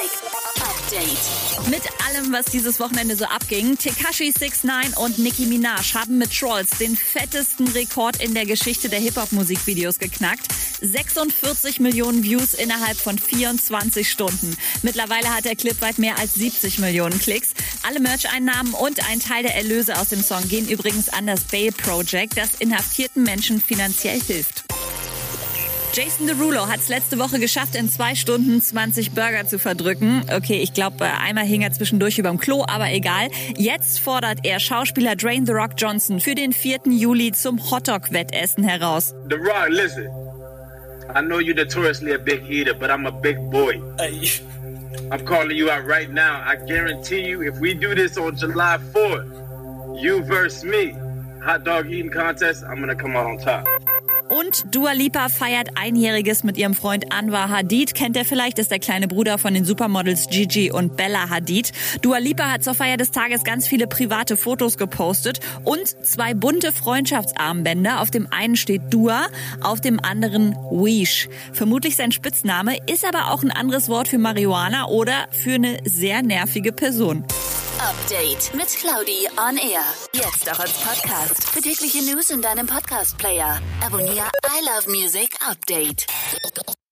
Update. Mit allem, was dieses Wochenende so abging, Tekashi 69 und Nicki Minaj haben mit Trolls den fettesten Rekord in der Geschichte der Hip-Hop-Musikvideos geknackt. 46 Millionen Views innerhalb von 24 Stunden. Mittlerweile hat der Clip weit mehr als 70 Millionen Klicks. Alle Merch-Einnahmen und ein Teil der Erlöse aus dem Song gehen übrigens an das Bail Project, das inhaftierten Menschen finanziell hilft. Jason Derulo hat es letzte Woche geschafft, in zwei Stunden 20 Burger zu verdrücken. Okay, ich glaube, einmal hing er zwischendurch überm Klo, aber egal. Jetzt fordert er Schauspieler Drain The Rock Johnson für den 4. Juli zum Hotdog-Wettessen heraus. The Rock, listen. I know you're notoriously a big eater, but I'm a big boy. I'm calling you out right now. I guarantee you, if we do this on July 4th, you versus me, hot dog eating contest, I'm gonna come out on top. Und Dua Lipa feiert Einjähriges mit ihrem Freund Anwar Hadid. Kennt er vielleicht, ist der kleine Bruder von den Supermodels Gigi und Bella Hadid. Dua Lipa hat zur Feier des Tages ganz viele private Fotos gepostet und zwei bunte Freundschaftsarmbänder. Auf dem einen steht Dua, auf dem anderen Weesh. Vermutlich sein Spitzname, ist aber auch ein anderes Wort für Marihuana oder für eine sehr nervige Person. Update mit Claudi on Air. Jetzt auch als Podcast. Für tägliche News in deinem Podcast-Player. Abonniere I Love Music Update.